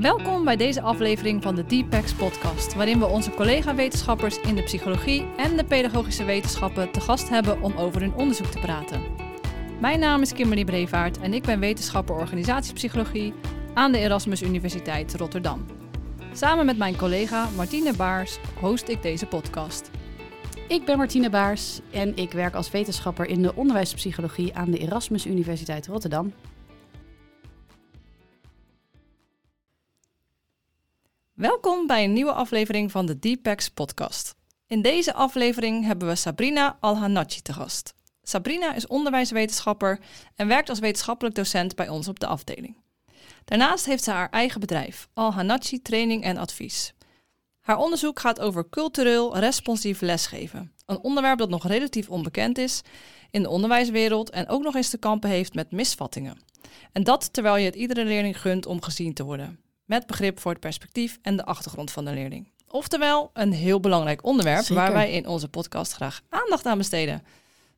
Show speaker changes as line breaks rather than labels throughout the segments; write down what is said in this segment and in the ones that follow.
Welkom bij deze aflevering van de Deepex podcast, waarin we onze collega-wetenschappers in de psychologie en de pedagogische wetenschappen te gast hebben om over hun onderzoek te praten. Mijn naam is Kimberly Brevaart en ik ben wetenschapper organisatiepsychologie aan de Erasmus Universiteit Rotterdam. Samen met mijn collega Martine Baars host ik deze podcast.
Ik ben Martine Baars en ik werk als wetenschapper in de onderwijspsychologie aan de Erasmus Universiteit Rotterdam.
Welkom bij een nieuwe aflevering van de Deepex podcast. In deze aflevering hebben we Sabrina Alhanachi te gast. Sabrina is onderwijswetenschapper en werkt als wetenschappelijk docent bij ons op de afdeling. Daarnaast heeft ze haar eigen bedrijf, Alhanachi Training en Advies. Haar onderzoek gaat over cultureel responsief lesgeven, een onderwerp dat nog relatief onbekend is in de onderwijswereld en ook nog eens te kampen heeft met misvattingen. En dat terwijl je het iedere leerling gunt om gezien te worden met begrip voor het perspectief en de achtergrond van de leerling. Oftewel, een heel belangrijk onderwerp waar wij in onze podcast graag aandacht aan besteden.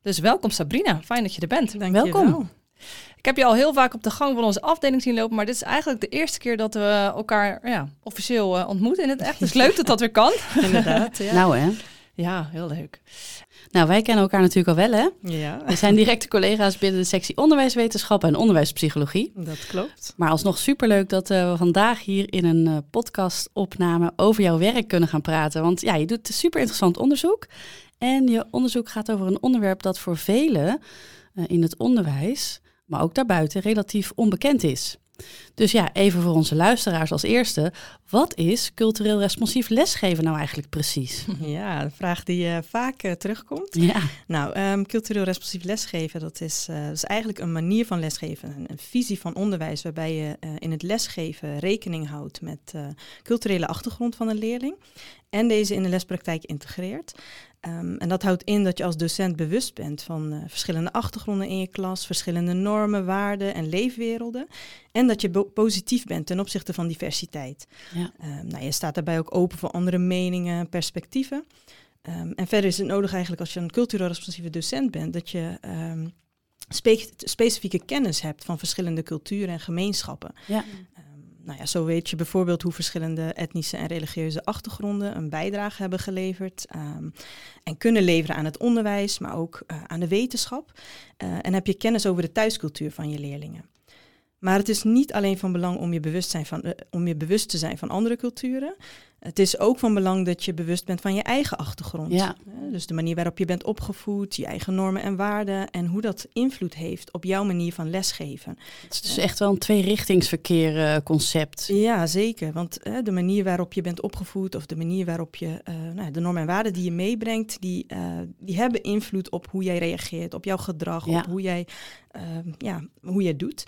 Dus welkom Sabrina, fijn dat je er bent.
Dank welkom. Wel.
Ik heb je al heel vaak op de gang van onze afdeling zien lopen, maar dit is eigenlijk de eerste keer dat we elkaar ja, officieel uh, ontmoeten in het echt. Dus leuk dat dat weer kan.
Inderdaad. Ja. Nou hè.
Ja, heel leuk.
Nou, wij kennen elkaar natuurlijk al wel, hè?
Ja.
We zijn directe collega's binnen de sectie onderwijswetenschappen en onderwijspsychologie.
Dat klopt.
Maar alsnog superleuk dat eh, we vandaag hier in een uh, podcastopname over jouw werk kunnen gaan praten. Want ja, je doet super interessant onderzoek. En je onderzoek gaat over een onderwerp dat voor velen uh, in het onderwijs, maar ook daarbuiten, relatief onbekend is. Dus ja, even voor onze luisteraars als eerste. Wat is cultureel responsief lesgeven nou eigenlijk precies?
Ja, een vraag die uh, vaak uh, terugkomt.
Ja.
Nou, um, cultureel responsief lesgeven, dat is, uh, dat is eigenlijk een manier van lesgeven, een, een visie van onderwijs waarbij je in het lesgeven rekening houdt met culturele achtergrond van een leerling en deze in de lespraktijk integreert. Um, en dat houdt in dat je als docent bewust bent van uh, verschillende achtergronden in je klas, verschillende normen, waarden en leefwerelden. En dat je positief bent ten opzichte van diversiteit. Ja. Um, nou, je staat daarbij ook open voor andere meningen en perspectieven. Um, en verder is het nodig eigenlijk als je een cultureel responsieve docent bent, dat je spe specifieke kennis hebt van verschillende culturen en gemeenschappen.
Ja
nou ja, zo weet je bijvoorbeeld hoe verschillende etnische en religieuze achtergronden een bijdrage hebben geleverd um, en kunnen leveren aan het onderwijs, maar ook uh, aan de wetenschap. Uh, en heb je kennis over de thuiscultuur van je leerlingen. Maar het is niet alleen van belang om je, uh, om je bewust te zijn van andere culturen. Het is ook van belang dat je bewust bent van je eigen achtergrond.
Ja.
Dus de manier waarop je bent opgevoed, je eigen normen en waarden en hoe dat invloed heeft op jouw manier van lesgeven.
Het is dus echt wel een tweerichtingsverkeer uh, concept.
Ja, zeker. Want uh, de manier waarop je bent opgevoed of de manier waarop je uh, nou, de normen en waarden die je meebrengt, die, die hebben invloed op hoe jij reageert, op jouw gedrag, ja. op hoe jij, ja, hoe jij doet.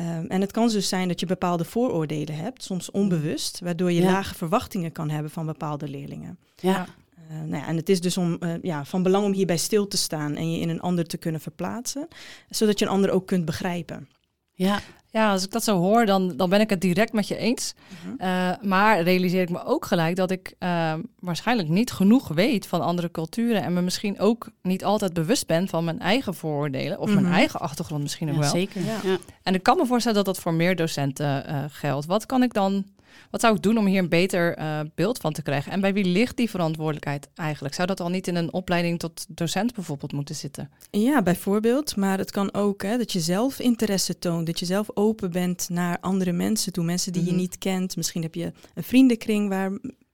Um, en het kan dus zijn dat je bepaalde vooroordelen hebt, soms onbewust, waardoor je ja. lage verwachtingen kan hebben van bepaalde leerlingen.
Ja.
Uh, nou ja, en het is dus om, uh, ja, van belang om hierbij stil te staan en je in een ander te kunnen verplaatsen, zodat je een ander ook kunt begrijpen.
Ja,
ja, als ik dat zo hoor, dan, dan ben ik het direct met je eens. Uh-huh. Uh, maar realiseer ik me ook gelijk dat ik uh, waarschijnlijk niet genoeg weet van andere culturen. En me misschien ook niet altijd bewust ben van mijn eigen vooroordelen. Of
Mhm.
mijn eigen achtergrond misschien ook
ja
wel.
zeker.
Ja.
Ja.
En ik kan me voorstellen dat dat voor meer docenten eh, geldt. Wat kan ik dan, wat zou ik doen om hier een beter eh, beeld van te krijgen? En bij wie ligt die verantwoordelijkheid eigenlijk? Zou dat al niet in een opleiding tot docent bijvoorbeeld moeten zitten?
Ja, bijvoorbeeld. Maar het kan ook hè, dat je zelf interesse toont. Dat je zelf open bent naar andere mensen toe. Mensen die
Mhm.
je niet kent. Misschien heb je een vriendenkring waar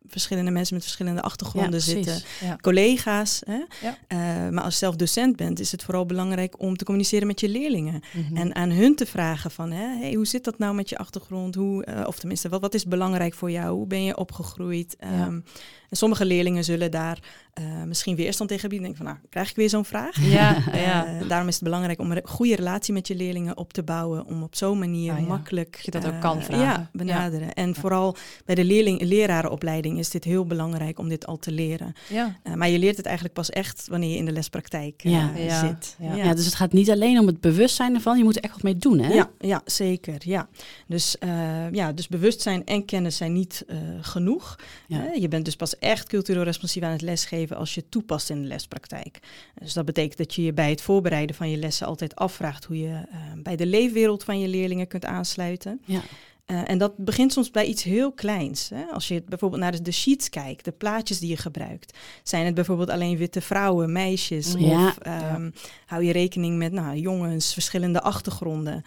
verschillende mensen met verschillende achtergronden
Ja,
zitten.
Ja.
Collega's. Hè? Eh, maar als je zelf docent bent, is het vooral belangrijk om te communiceren met je leerlingen.
Mhm.
En aan hun te vragen van, hè, hey, hoe zit dat nou met je achtergrond? Hoe, eh, of tenminste, wat, wat is belangrijk voor jou? Hoe ben je opgegroeid? Ehm, en sommige leerlingen zullen daar eh, misschien weerstand tegen bieden. Denken van, nou, krijg ik weer zo'n vraag?
Ja,
Eh,
ja.
daarom is het belangrijk om een goede relatie met je leerlingen op te bouwen. Om op zo'n manier
Ah, ja.
makkelijk
Dat je dat ook
eh,
kan vragen.
Ja, benaderen. En vooral bij de leerling, lerarenopleiding is dit heel belangrijk om dit al te leren.
Ja.
Uh, maar je leert het eigenlijk pas echt wanneer je in de lespraktijk uh, zit.
Ja.
Ja. dus het gaat niet alleen om het bewustzijn ervan, je moet er echt wat mee doen, hè?
Ja, ja, zeker. Ja. Dus, eh, ja, dus bewustzijn en kennis zijn niet eh, genoeg. Eh, je bent dus pas echt cultureel responsief aan het lesgeven als je het toepast in de lespraktijk. Dus dat betekent dat je je bij het voorbereiden van je lessen altijd afvraagt hoe je eh, bij de leefwereld van je leerlingen kunt aansluiten.
Ja.
Eh, en dat begint soms bij iets heel kleins. Hè? Als je bijvoorbeeld naar de, de sheets kijkt, de plaatjes die je gebruikt. Zijn het bijvoorbeeld alleen witte vrouwen, meisjes?
Ja.
Of ehm, hou je rekening met nou, jongens, verschillende achtergronden?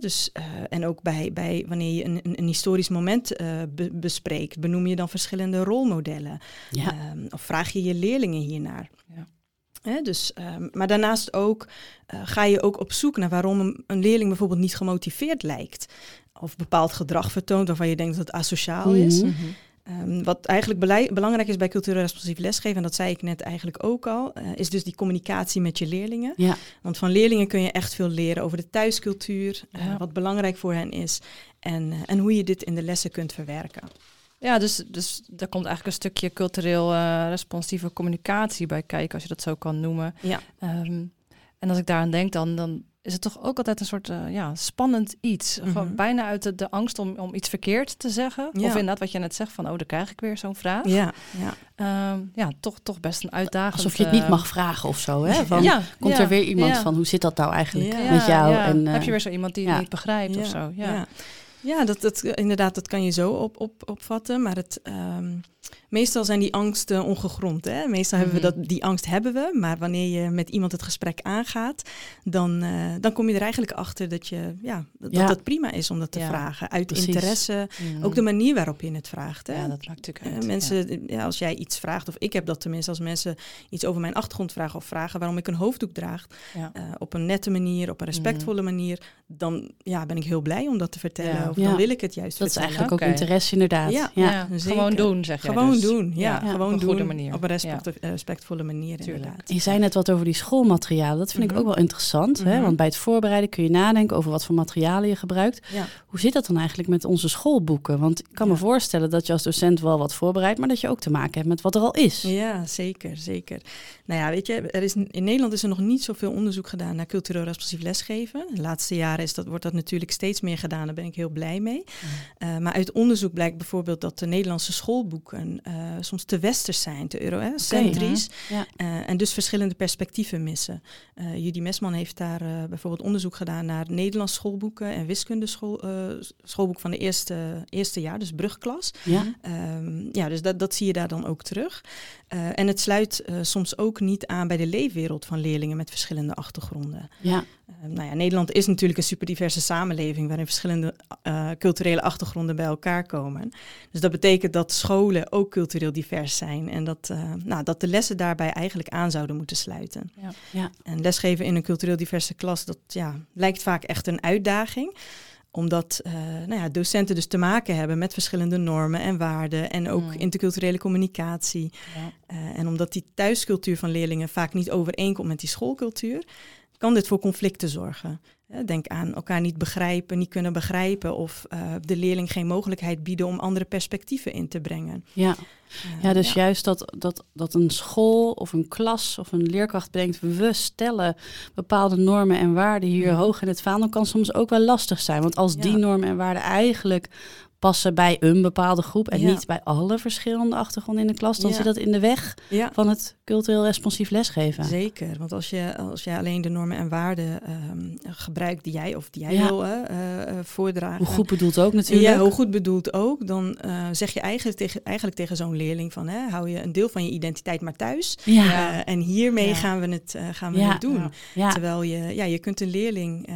Dus, eh, en ook bij, bij wanneer je een, een, een historisch moment eh, be- bespreekt, benoem je dan verschillende rolmodellen.
Ja.
Ehm, of vraag je je leerlingen hiernaar.
Ja.
Hè, dus, ehm, maar daarnaast ook eh, ga je ook op zoek naar waarom een, een leerling bijvoorbeeld niet gemotiveerd lijkt. Of bepaald gedrag vertoont waarvan je denkt dat het asociaal is.
Mhm.
Ehm, wat eigenlijk belei- belangrijk is bij cultureel responsief lesgeven, en dat zei ik net eigenlijk ook al, eh, is dus die communicatie met je leerlingen.
Ja.
Want van leerlingen kun je echt veel leren over de thuiscultuur, eh, wat belangrijk voor hen is en, eh, en hoe je dit in de lessen kunt verwerken.
Ja, dus, dus daar komt eigenlijk een stukje cultureel responsieve communicatie bij kijken, als je dat zo kan noemen.
Ja.
Ehm, en als ik daaraan denk, dan, dan is het toch ook altijd een soort eh, ja, spannend iets. Gewoon bijna uit de, de angst om, om iets verkeerd te zeggen.
Ja.
Of inderdaad wat je net zegt van, oh, dan krijg ik weer zo'n vraag.
Ja, ja.
Ehm, ja, toch, toch best een uitdaging.
Alsof je het niet mag vragen of zo, hè? Van,
ja,
Komt er weer iemand van, hoe zit dat nou eigenlijk met jou? En, eh,
Heb je weer zo iemand die het niet begrijpt of zo? Ja.
Ja. Dat, dat, inderdaad, dat kan je zo op, op, opvatten. Maar het, ehm, meestal zijn die angsten ongegrond. Hè? Meestal hebben we
Mhm.
dat, die angst hebben we. Maar wanneer je met iemand het gesprek aangaat, dan, eh, dan kom je er eigenlijk achter dat je, ja, dat,
Ja.
dat het prima is om dat te
Ja,
vragen. Uit
precies.
interesse. Ook de manier waarop je het vraagt. Hè?
Ja, dat maakt natuurlijk
Eh,
uit.
mensen, ja. als jij iets vraagt, of ik heb dat tenminste, als mensen iets over mijn achtergrond vragen of vragen waarom ik een hoofddoek draag, eh, op een nette manier, op een respectvolle
Mhm.
manier, dan ja, ben ik heel blij om dat te vertellen.
Ja.
Of dan wil ik het juist
dat is eigenlijk ook interesse inderdaad.
Ja.
Ja.
Ja,
zeker.
gewoon doen, zeg jij
Gewoon
dus.
doen, ja.
Ja,
gewoon
op een goede manier.
Op een respect- respectvolle manier,
Tuurlijk.
inderdaad.
Je zei net wat over die schoolmaterialen. Dat vind ik
Mhm.
ook wel interessant. Hè?
Mhm.
Want bij het voorbereiden kun je nadenken over wat voor materialen je gebruikt.
Ja.
Hoe zit dat dan eigenlijk met onze schoolboeken? Want ik kan me voorstellen dat je als docent wel wat voorbereidt, maar dat je ook te maken hebt met wat er al is.
Ja, zeker, zeker. Nou ja, weet je, er is, in Nederland is er nog niet zoveel onderzoek gedaan naar cultureel responsief lesgeven. De laatste jaren is dat, wordt dat natuurlijk steeds meer gedaan, daar ben ik heel blij mee. Uh, maar uit onderzoek blijkt bijvoorbeeld dat de Nederlandse schoolboeken uh, soms te westers zijn, te eurocentrisch.
Ja.
Uh, en dus verschillende perspectieven missen. Judy Mesman heeft daar bijvoorbeeld onderzoek gedaan naar Nederlands schoolboeken en wiskunde school, schoolboek van de eerste, eerste jaar, dus brugklas.
Ja,
um, ja dus dat, dat zie je daar dan ook terug. En het sluit soms ook niet aan bij de leefwereld van leerlingen met verschillende achtergronden.
Ja.
Uh, nou ja, Nederland is natuurlijk een superdiverse samenleving waarin verschillende uh, culturele achtergronden bij elkaar komen. Dus dat betekent dat scholen ook cultureel divers zijn en dat, uh, nou, dat de lessen daarbij eigenlijk aan zouden moeten sluiten.
Ja. Ja.
En lesgeven in een cultureel diverse klas, dat ja, lijkt vaak echt een uitdaging omdat uh, nou ja, docenten dus te maken hebben met verschillende normen en waarden en ook mm. interculturele communicatie. Ja. Uh, en omdat die thuiscultuur van leerlingen vaak niet overeenkomt met die schoolcultuur, kan dit voor conflicten zorgen. Denk aan elkaar niet begrijpen, niet kunnen begrijpen of uh, de leerling geen mogelijkheid bieden om andere perspectieven in te brengen.
Ja, ja dus ja. juist dat, dat, dat een school of een klas of een leerkracht bedenkt, we stellen bepaalde normen en waarden hier ja. hoog in het vaandel, kan soms ook wel lastig zijn. Want als die normen en waarden eigenlijk passen bij een bepaalde groep en ja. niet bij alle verschillende achtergronden in de klas, dan ja. zit dat in de weg ja. van het cultureel responsief lesgeven.
Zeker, want als je, als jij alleen de normen en waarden um, gebruikt die jij of die jij wil uh, uh, voordragen.
Hoe goed bedoeld ook natuurlijk.
Ja, hoe goed bedoeld ook. Dan uh, zeg je eigenlijk tegen, eigenlijk tegen zo'n leerling van, hè, hou je een deel van je identiteit maar thuis. Ja. en hiermee gaan we het, gaan we het doen. Terwijl je, ja, je kunt een leerling,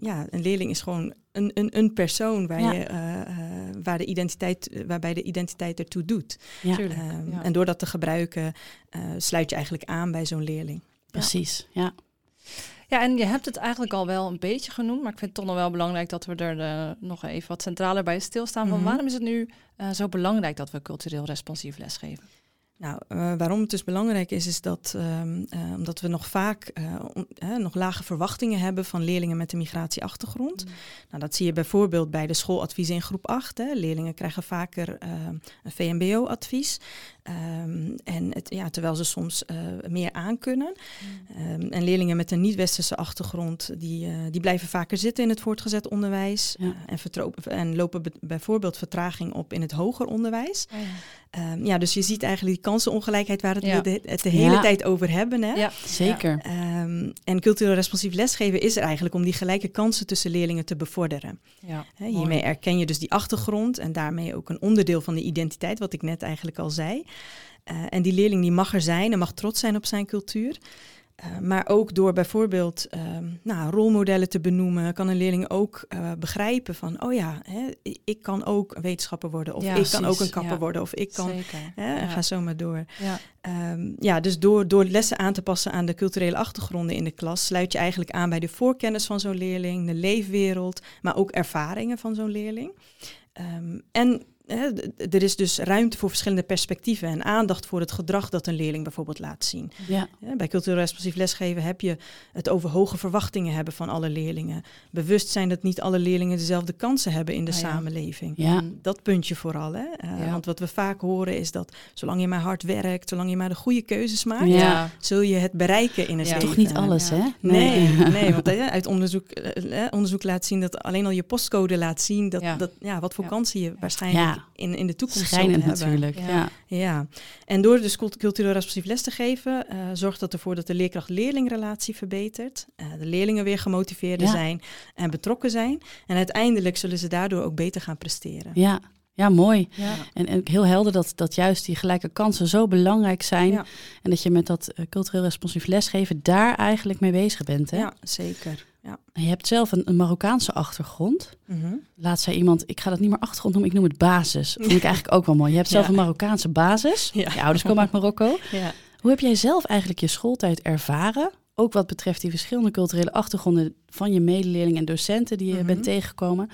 ja, een leerling is gewoon een, een, een persoon waar, ja. je, uh, uh, waar de identiteit, waarbij de identiteit ertoe doet.
Ja.
Um, ja. En door dat te gebruiken, uh, sluit je eigenlijk aan bij zo'n leerling.
Precies, ja.
Ja, en je hebt het eigenlijk al wel een beetje genoemd, maar ik vind het toch nog wel belangrijk dat we er de, nog even wat centraler bij stilstaan. Van
Mhm.
waarom is het nu zo belangrijk dat we cultureel responsief lesgeven?
Nou, uh, waarom het dus belangrijk is, is dat um, uh, omdat we nog vaak uh, on, nog lage verwachtingen hebben van leerlingen met een migratieachtergrond. Mm. Nou, dat zie je bijvoorbeeld bij de schooladviezen in groep 8. Hè. Leerlingen krijgen vaker een VMBO-advies. Um, en het, ja, terwijl ze soms meer aankunnen. Mm. Um, en leerlingen met een niet-westerse achtergrond, die, die blijven vaker zitten in het voortgezet onderwijs. Ja. en, en, lopen bijvoorbeeld vertraging op in het hoger onderwijs. Oh, ja. ja, dus je ziet eigenlijk die kansenongelijkheid waar het ja. we het de hele tijd over hebben. Hè?
Ja, zeker.
En cultureel responsief lesgeven is er eigenlijk om die gelijke kansen tussen leerlingen te bevorderen.
Ja,
He, hiermee erken je dus die achtergrond en daarmee ook een onderdeel van de identiteit, wat ik net eigenlijk al zei. Uh, en die leerling die mag er zijn en mag trots zijn op zijn cultuur. Uh, maar ook door bijvoorbeeld uh, nou, rolmodellen te benoemen, kan een leerling ook uh, begrijpen van, oh ja, hè, ik kan ook wetenschapper worden, of ja, ik precies. kan ook een kapper ja. worden, of ik kan, hè, ja. ga zo maar door. Ja, um, ja dus door, door lessen aan te passen aan de culturele achtergronden in de klas, sluit je eigenlijk aan bij de voorkennis van zo'n leerling, de leefwereld, maar ook ervaringen van zo'n leerling. Um, en er is dus ruimte voor verschillende perspectieven en aandacht voor het gedrag dat een leerling bijvoorbeeld laat zien.
Ja.
Bij cultureel responsief lesgeven heb je het over hoge verwachtingen hebben van alle leerlingen. Bewust zijn dat niet alle leerlingen dezelfde kansen hebben in de
Ah, ja.
samenleving.
Ja.
Dat puntje vooral. Hè? Uh,
Ja.
Want wat we vaak horen is dat zolang je maar hard werkt, zolang je maar de goede keuzes maakt, zul je het bereiken in het
Ja.
Toch niet alles, hè?
Nee, nee, want hè, uit onderzoek, eh, eh, onderzoek laat zien dat alleen al je postcode laat zien dat,
Ja.
dat, ja, wat voor kansen je waarschijnlijk
Ja.
in, in de toekomst
Schijnend natuurlijk.
Ja.
Ja.
En door dus cult- cultureel responsief les te geven, eh, zorgt dat ervoor dat de leerkracht-leerlingrelatie verbetert. eh, de leerlingen weer gemotiveerder
Ja.
zijn en betrokken zijn. En uiteindelijk zullen ze daardoor ook beter gaan presteren.
Ja. Ja, mooi.
Ja.
En, en heel helder dat, dat juist die gelijke kansen zo belangrijk zijn.
Ja.
En dat je met dat eh, cultureel responsief lesgeven daar eigenlijk mee bezig bent. Hè?
Ja, zeker. Ja.
En je hebt zelf een, een Marokkaanse achtergrond.
Mhm.
Laatst zei iemand, ik ga dat niet meer achtergrond noemen, ik noem het basis. Vond ik eigenlijk ook wel mooi. Je hebt zelf
Ja.
een Marokkaanse basis.
Ja.
Je ouders komen uit Marokko.
ja.
Hoe heb jij zelf eigenlijk je schooltijd ervaren? Ook wat betreft die verschillende culturele achtergronden van je medeleerlingen en docenten die je
Mhm.
bent tegengekomen.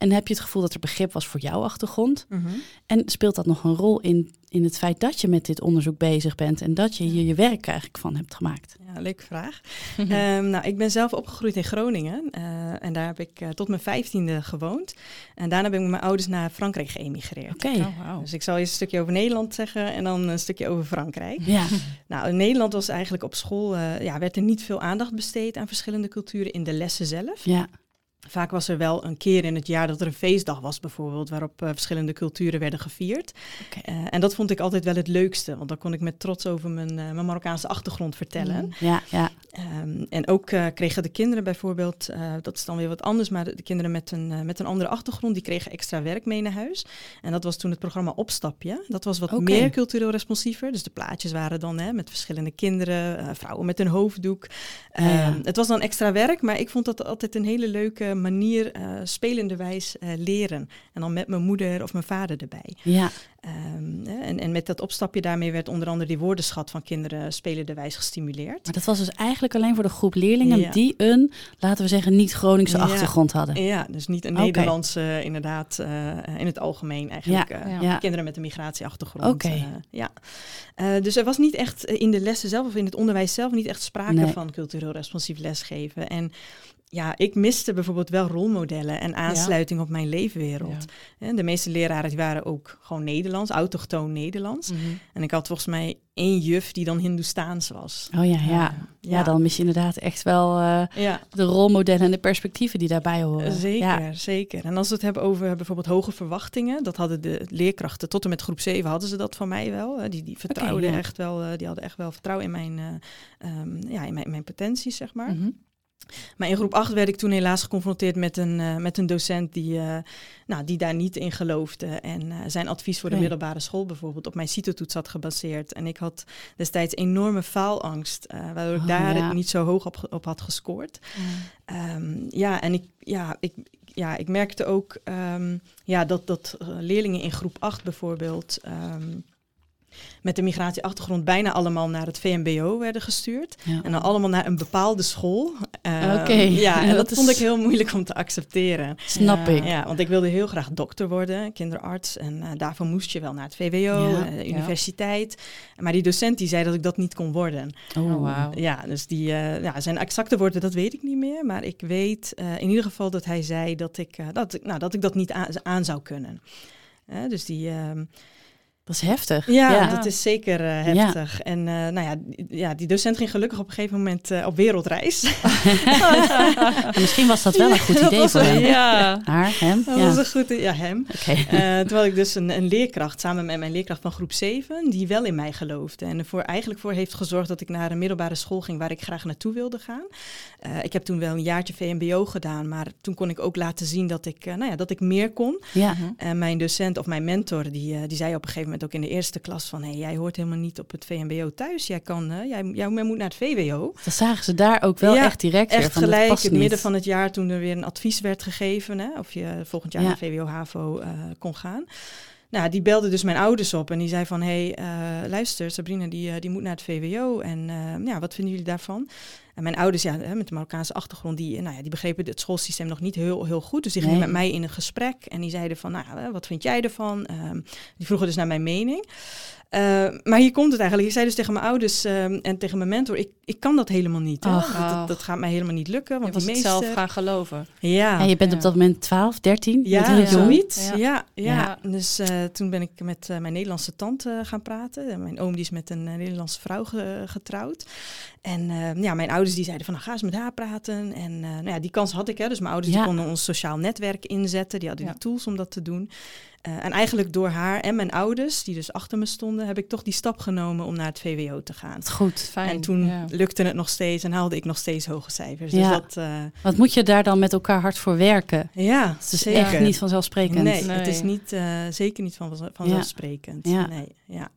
En heb je het gevoel dat er begrip was voor jouw achtergrond?
Mhm.
En speelt dat nog een rol in, in het feit dat je met dit onderzoek bezig bent en dat je hier je werk eigenlijk van hebt gemaakt?
Ja, leuke vraag. Ehm, nou, ik ben zelf opgegroeid in Groningen eh, en daar heb ik eh, tot mijn vijftiende gewoond. En daarna ben ik met mijn ouders naar Frankrijk geëmigreerd.
Oké.
Oh, wauw.
Dus ik zal eerst een stukje over Nederland zeggen en dan een stukje over Frankrijk.
Ja,
Nou, in Nederland was eigenlijk op school, eh, ja, werd er niet veel aandacht besteed aan verschillende culturen in de lessen zelf.
ja,
Vaak was er wel een keer in het jaar dat er een feestdag was bijvoorbeeld, waarop eh, verschillende culturen werden gevierd. Eh, en dat vond ik altijd wel het leukste, want dan kon ik met trots over mijn, eh, mijn Marokkaanse achtergrond vertellen.
Mm.
ja, ja.
Ehm, en ook kregen de kinderen bijvoorbeeld, dat is dan weer wat anders, maar de, de kinderen met een, met een andere achtergrond, die kregen extra werk mee naar huis. En dat was toen het programma Opstapje. Dat was wat meer cultureel responsiever. Dus de plaatjes waren dan hè, met verschillende kinderen, vrouwen met een hoofddoek.
Ja.
Ehm, het was dan extra werk, maar ik vond dat altijd een hele leuke manier, eh spelenderwijs eh, leren. En dan met mijn moeder of mijn vader erbij.
ja.
Ehm, en, en met dat opstapje daarmee werd onder andere die woordenschat van kinderen spelenderwijs gestimuleerd.
Maar dat was dus eigenlijk alleen voor de groep leerlingen
Ja.
die een, laten we zeggen, niet-Groningse
Ja.
achtergrond hadden.
Ja, dus niet een. Nederlandse, inderdaad, eh, in het algemeen eigenlijk.
Ja.
Kinderen met een migratieachtergrond.
Oké.
ja. Dus er was niet echt in de lessen zelf of in het onderwijs zelf niet echt sprake
Nee.
van cultureel responsief lesgeven. En ja, ik miste bijvoorbeeld wel rolmodellen en aansluiting op mijn leefwereld. De meeste leraren die waren ook gewoon Nederlands, autochtoon Nederlands.
Mhm.
En ik had volgens mij één juf die dan Hindoestaans was.
Oh ja, ja. Ja, dan mis je inderdaad echt wel eh, de rolmodellen en de perspectieven die daarbij horen.
Zeker,
Ja.
zeker. En als we het hebben over bijvoorbeeld hoge verwachtingen, dat hadden de leerkrachten tot en met groep 7 hadden ze dat van mij wel. Die, die vertrouwden echt wel, eh, die hadden echt wel vertrouwen in mijn, ehm, ja, in mijn, mijn potenties, zeg maar.
Mhm.
Maar in groep 8 werd ik toen helaas geconfronteerd met een, eh, met een docent die, eh, nou, die daar niet in geloofde. En eh, zijn advies voor de
Nee.
middelbare school bijvoorbeeld op mijn CITO-toets had gebaseerd. En ik had destijds enorme faalangst, waardoor ik
Oh,
daar
ja.
niet zo hoog op, op had gescoord. Ehm, ja, en ik, ja, ik, ja, ik merkte ook ehm, ja, dat, dat leerlingen in groep 8 bijvoorbeeld. ehm, met een migratieachtergrond bijna allemaal naar het VMBO werden gestuurd.
Ja.
En dan allemaal naar een bepaalde school. Uh,
Oké.
Ja, en
Ja,
dat, vond ik heel moeilijk om te accepteren.
Snap
Ja.
ik.
Ja, want ik wilde heel graag dokter worden, kinderarts. En eh, daarvoor moest je wel naar het VWO,
Ja.
eh, de universiteit. Maar die docent die zei dat ik dat niet kon worden.
Oh,
wauw.
Ja, dus die, eh, ja, zijn exacte woorden, dat weet ik niet meer. Maar ik weet in ieder geval dat hij zei dat ik, dat, ik- nou, dat, ik dat niet aan, aan zou kunnen. Dus die, ehm,
Dat is heftig.
ja,
Ja.
dat is zeker eh, heftig. En eh, nou ja, die- ja, die docent ging gelukkig op een gegeven moment eh, op wereldreis.
Misschien was dat wel een goed idee voor hem.
Ja.
Haar, hem.
Dat was een goed, ja, hem. Eh, terwijl ik dus een, een leerkracht, samen met mijn leerkracht van groep 7, die wel in mij geloofde. En ervoor eigenlijk voor heeft gezorgd dat ik naar een middelbare school ging waar ik graag naartoe wilde gaan. Ik heb toen wel een jaartje VMBO gedaan, maar toen kon ik ook laten zien dat ik, nou ja, dat ik meer kon.
Ja.
En mijn docent of mijn mentor, die, die zei op een gegeven moment ook in de eerste klas van... hé, jij hoort helemaal niet op het VMBO thuis. Jij, kan, jij, jij moet naar het VWO.
Dat zagen ze daar ook wel
Ja,
echt direct weer
Echt
van,
gelijk,
past
het midden van het jaar toen er weer een advies werd gegeven... Hè, of je volgend jaar
Ja.
naar VWO-HAVO eh, kon gaan. Nou, die belde dus mijn ouders op en die zei van... hé, hey, eh, luister, Sabrina die, eh, die moet naar het VWO en eh, ja, wat vinden jullie daarvan? En mijn ouders, ja, met de Marokkaanse achtergrond, die, nou ja, die begrepen het schoolsysteem nog niet heel, heel goed. Dus die gingen
Nee.
met mij in een gesprek en die zeiden van, nou, wat vind jij ervan? Ehm, die vroegen dus naar mijn mening. Eh, maar hier komt het eigenlijk. Ik zei dus tegen mijn ouders ehm, en tegen mijn mentor, ik, ik kan dat helemaal niet. hè.
Ach.
Dat, dat, gaat mij helemaal niet lukken.
Je
Want
was het
meester...
zelf gaan geloven.
Ja,
Ja, je bent
Ja.
op dat moment 12, 13,
ja,
heel jong.
zoiets.
Ja.
Ja, ja,
Ja.
Dus eh, toen ben ik met eh, mijn Nederlandse tante gaan praten. En mijn oom die is met een Nederlandse vrouw ge- getrouwd. En eh, ja, mijn ouders die zeiden van, nou, ga eens met haar praten. En eh, nou ja, die kans had ik. Hè. Dus mijn ouders
Ja.
die konden ons sociaal netwerk inzetten. Die hadden
Ja.
die tools om dat te doen. Eh, en eigenlijk door haar en mijn ouders, die dus achter me stonden, heb ik toch die stap genomen om naar het VWO te gaan.
Goed.
Fijn.
En toen
ja.
lukte het nog steeds en haalde ik nog steeds hoge cijfers.
Ja.
Dus dat, eh,
Wat moet je daar dan met elkaar hard voor werken?
ja,
Het is
zeker.
echt niet vanzelfsprekend.
Nee,
Nee.
het is niet, eh, zeker niet van, vanzelfsprekend.
Ja.
Nee, ja.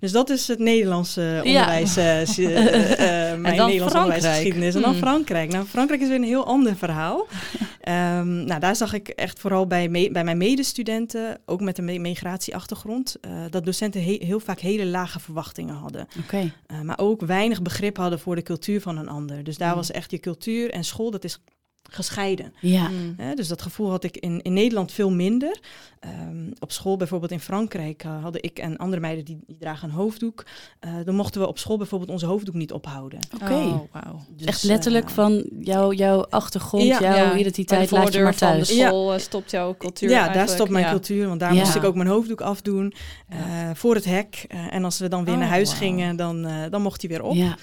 Dus dat is het Nederlandse
Ja.
onderwijs, eh, eh, eh, mijn onderwijsgeschiedenis. En dan
Hmm.
Frankrijk. Nou, Frankrijk is weer een heel ander verhaal. Ehm, nou, daar zag ik echt vooral bij, me- bij mijn medestudenten, ook met een migratieachtergrond, dat docenten he- heel vaak hele lage verwachtingen hadden.
Oké.
Uh, maar ook weinig begrip hadden voor de cultuur van een ander. Dus daar
Mm.
was echt je cultuur en school, dat is gescheiden.
Ja.
Mm.
Hè, dus dat gevoel had ik in, in Nederland veel minder. Ehm, op school bijvoorbeeld in Frankrijk eh, hadden ik en andere meiden die, die dragen een hoofddoek. Eh, dan mochten we op school bijvoorbeeld onze hoofddoek niet ophouden.
Oké.
Oh, wauw.
Dus,
Echt letterlijk
eh,
van jouw, jouw achtergrond,
Ja.
jouw
Ja,
identiteit laat je maar
voordeur van
thuis.
de school stopt jouw cultuur
ja, daar stopt mijn
Ja.
cultuur, want daar
Ja.
moest ik ook mijn hoofddoek afdoen eh, voor het hek. Eh, en als we dan weer
Oh,
naar huis gingen, dan, eh, dan mocht hij weer op.
Ja,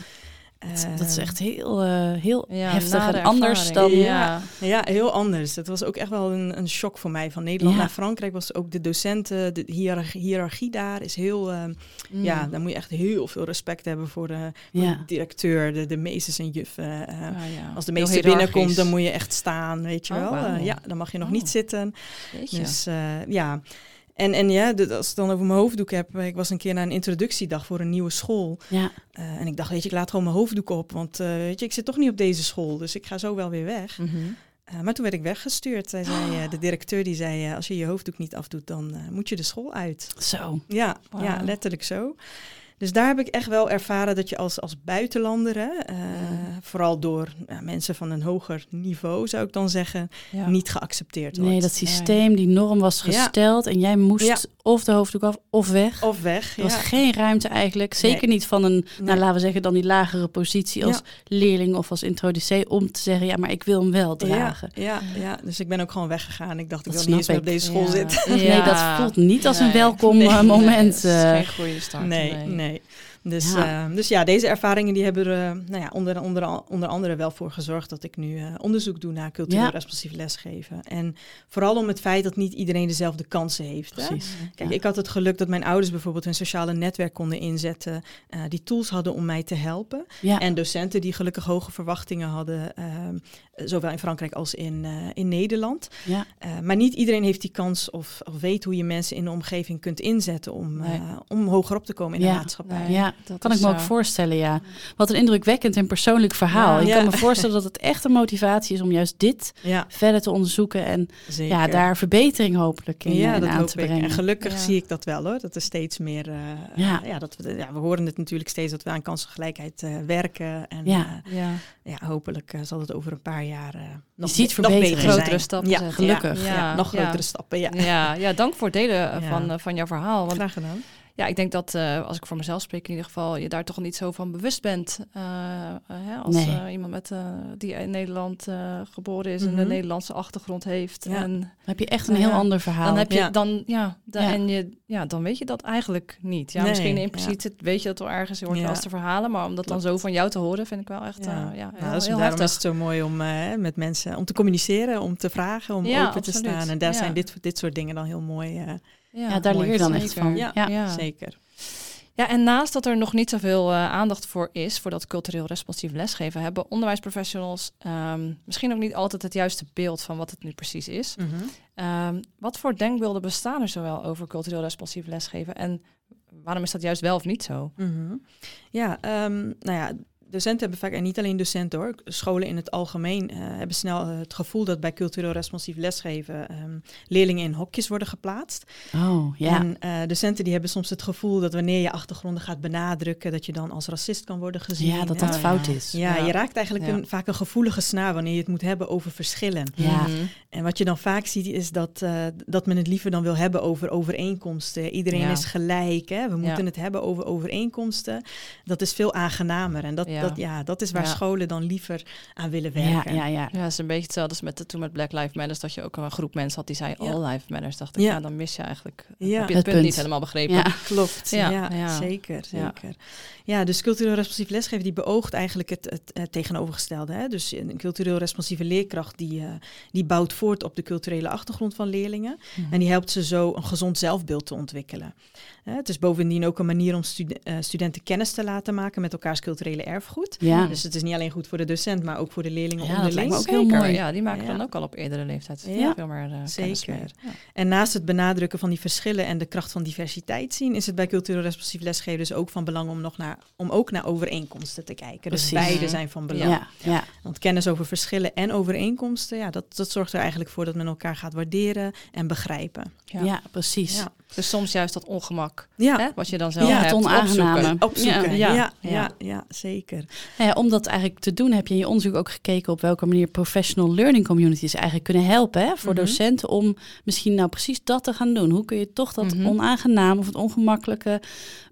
dat, dat is
Eh,
echt heel, eh, heel
Ja,
heftig en anders
ervaring.
dan...
Ja.
Ja, heel anders. Het was ook echt wel een, een shock voor mij. Van Nederland
Ja.
naar Frankrijk was ook de docenten, de hiërarchie, hiërarchie daar is heel... eh,
Mm.
Ja, daar moet je echt heel veel respect hebben voor de, voor
Ja.
de directeur, de, de meesters en juffen. eh,
Ah, ja.
Als de meester binnenkomt, dan moet je echt staan, weet je
Oh,
wel. Eh, ja, dan mag je nog
Oh.
niet zitten.
Jeetje.
Dus eh, ja. En, en ja, als ik dan over mijn hoofddoek heb, eh, ik was een keer naar een introductiedag voor een nieuwe school.
Ja,
Eh, en ik dacht, weet je, ik laat gewoon mijn hoofddoek op, want eh, weet je, ik zit toch niet op deze school, dus ik ga zo wel weer weg.
Mhm.
Maar toen werd ik weggestuurd. Hij zei, de directeur die zei, als je je hoofddoek niet afdoet, dan moet je de school uit.
zo.
Ja, ja, letterlijk zo. Dus daar heb ik echt wel ervaren dat je als, als buitenlander, hè, eh, vooral door ja, mensen van een hoger niveau, zou ik dan zeggen,
Ja.
niet geaccepteerd wordt.
Nee, dat systeem, die norm was
Ja.
gesteld en jij moest
Ja.
of de hoofddoek af of weg.
Of weg.
Er was geen ruimte eigenlijk. Zeker niet van een, nou
Nee.
laten we zeggen, dan die lagere positie als
Ja.
leerling of als introducee om te zeggen, ja, maar ik wil hem wel dragen.
Ja, ja, ja, dus ik ben ook gewoon weggegaan. Ik dacht, ik
Dat
wil niet eens meer op
ik.
deze school
Ja.
zitten.
Nee, dat voelt niet als een welkom
Nee.
eh,
Nee,
moment.
dat is
eh.
geen goede start.
Nee, nee. Right. Dus,
Ja.
eh, dus ja, deze ervaringen die hebben er eh, nou ja, onder, onder, onder andere wel voor gezorgd dat ik nu eh, onderzoek doe naar cultureel
Ja.
responsief lesgeven. En vooral om het feit dat niet iedereen dezelfde kansen heeft. Hè? Kijk,
Ja.
ik had het geluk dat mijn ouders bijvoorbeeld hun sociale netwerk konden inzetten, die tools hadden om mij te helpen.
Ja.
En docenten die gelukkig hoge verwachtingen hadden, ehm, eh, zowel in Frankrijk als in, in Nederland.
Ja.
Maar niet iedereen heeft die kans of, of weet hoe je mensen in de omgeving kunt inzetten om,
Nee.
om hoger op te komen in
Ja.
de maatschappij.
Nee.
Ja,
dat
kan ik me ook
eh,
voorstellen, ja. Wat een indrukwekkend en persoonlijk verhaal.
Ja.
ik
Ja.
kan me voorstellen dat het echt een motivatie is om juist dit
Ja,
verder te onderzoeken en
zeker.
ja, daar verbetering hopelijk in,
ja,
in
dat
aan te
ik.
brengen.
En gelukkig
Ja.
zie ik dat wel hoor. Dat er steeds meer. eh,
Ja.
ja. dat we, ja, we horen het natuurlijk steeds dat we aan kansengelijkheid eh, werken. En
Ja.
eh,
Ja,
ja, hopelijk eh, zal het over een paar jaar eh, nog,
ziet
be- nog beter
grotere
zijn.
stappen
Ja,
gelukkig.
Ja,
Ja,
nog
ja.
grotere stappen. Ja.
ja, ja, dank voor het delen eh,
Ja.
van, eh, van jouw verhaal. Want
Graag gedaan.
Ja, ik denk dat eh, als ik voor mezelf spreek in ieder geval, je daar toch niet zo van bewust bent. eh, eh, hè, als
Nee.
iemand met, die in Nederland eh, geboren is en
Mhm.
een Nederlandse achtergrond heeft.
Ja.
En
Dan heb je echt een heel
ja,
ander verhaal.
dan heb je
Ja.
dan, ja, da-
Ja.
En je, ja, dan weet je dat eigenlijk niet. Ja,
Nee,
misschien
ja.
impliciet weet je dat wel ergens, je hoort
Ja.
wel eens de verhalen, maar om dat dan zo van jou te horen, vind ik wel echt,
Ja.
ja, ja,
Nou,
heel,
dus
heel
daarom is het zo mooi om met mensen om te communiceren, om te vragen, om
Ja,
open te staan. En daar
Ja.
zijn dit, dit soort dingen dan heel mooi.
Ja, daar leer je dan
zeker.
echt van.
Ja.
Ja.
Ja.
Zeker.
Ja, en naast dat er nog niet zoveel eh, aandacht voor is, voor dat cultureel responsief lesgeven, hebben onderwijsprofessionals ehm, misschien ook niet altijd het juiste beeld van wat het nu precies is.
Mhm.
Ehm, wat voor denkbeelden bestaan er zowel over cultureel responsief lesgeven en waarom is dat juist wel of niet zo?
Mhm. Ja, ehm, nou ja, docenten hebben vaak, en niet alleen docenten hoor, scholen in het algemeen eh, hebben snel eh, het gevoel dat bij cultureel responsief lesgeven ehm, leerlingen in hokjes worden geplaatst.
Oh, ja.
En eh, docenten die hebben soms het gevoel dat wanneer je achtergronden gaat benadrukken, dat je dan als racist kan worden gezien.
ja, dat dat
ja.
fout is.
Ja,
Ja.
je raakt eigenlijk
Ja.
een, vaak een gevoelige snaar wanneer je het moet hebben over verschillen.
Ja.
Mhm.
En wat je dan vaak ziet is dat, eh, dat men het liever dan wil hebben over overeenkomsten. Iedereen
Ja.
is gelijk, hè? we moeten
Ja.
het hebben over overeenkomsten. Dat is veel aangenamer en dat,
Ja.
Dat, ja, dat is waar
Ja.
scholen dan liever aan willen werken.
ja, ja.
Ja, het is een beetje hetzelfde als met de, toen met Black Lives Matter, dat je ook een groep mensen had die zei
Ja.
all lives matters. Dacht ik,
Ja.
ja. dan mis je eigenlijk,
Ja.
heb je het,
Het
punt,
punt.
niet helemaal begrepen.
Ja.
Klopt,
Ja,
ja,
ja.
zeker,
Ja.
zeker. Ja. dus cultureel responsief lesgeven die beoogt eigenlijk het, het, het tegenovergestelde. Hè? Dus een cultureel responsieve leerkracht die, eh, die bouwt voort op de culturele achtergrond van leerlingen.
Mhm.
En die helpt ze zo een gezond zelfbeeld te ontwikkelen. Hè, het is bovendien ook een manier om eh, studenten kennis te laten maken met elkaars culturele erfgoed.
Ja.
Dus het is niet alleen goed voor de docent, maar ook voor de leerlingen
Ja, dat
onderling.
lijkt me ook heel
Zeker,
mooi.
Ja, die maken
Ja.
dan ook al op eerdere leeftijd
Ja.
veel meer eh, kennis
Zeker.
mee. Ja.
En naast het benadrukken van die verschillen en de kracht van diversiteit zien, is het bij cultureel responsief lesgeven dus ook van belang om, nog naar, om ook naar overeenkomsten te kijken. Dus
Precies.
beide zijn van belang.
Ja, ja.
Want kennis over verschillen en overeenkomsten, ja, dat, dat zorgt er eigenlijk voor dat men elkaar gaat waarderen en begrijpen.
Ja.
Ja, precies.
Ja,
Dus soms juist dat ongemak,
ja.
hè, wat je dan zelf
Ja,
hebt,
onaangename.
opzoeken.
opzoeken.
Ja,
Ja,
ja,
ja,
ja.
ja, zeker.
Ja, om dat eigenlijk te doen heb je in je onderzoek ook gekeken op welke manier professional learning communities eigenlijk kunnen helpen hè, voor
Mhm.
docenten om misschien nou precies dat te gaan doen. Hoe kun je toch dat
Mhm.
onaangenaam of het ongemakkelijke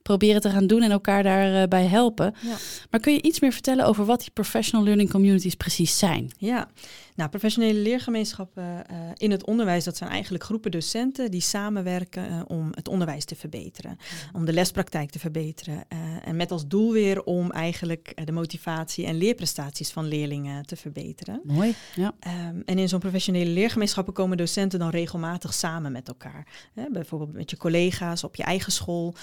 proberen te gaan doen en elkaar daarbij helpen.
Ja.
Maar kun je iets meer vertellen over wat die professional learning communities precies zijn?
Ja, nou, professionele leergemeenschappen eh, in het onderwijs, dat zijn eigenlijk groepen docenten die samenwerken eh, om het onderwijs te verbeteren, om de lespraktijk te verbeteren. eh, en met als doel weer om eigenlijk de motivatie en leerprestaties van leerlingen te verbeteren.
Mooi. Ja.
Ehm, en in zo'n professionele leergemeenschappen komen docenten dan regelmatig samen met elkaar. Hè, bijvoorbeeld met je collega's op je eigen school.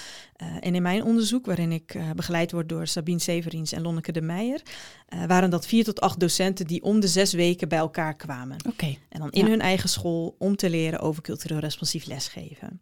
En in mijn onderzoek, waarin ik begeleid word door Sabine Severiens en Lonneke de Meijer, waren dat vier tot acht docenten die om de zes weken bij elkaar kwamen.
Oké.
En dan in
Ja.
hun eigen school om te leren over cultureel responsief lesgeven.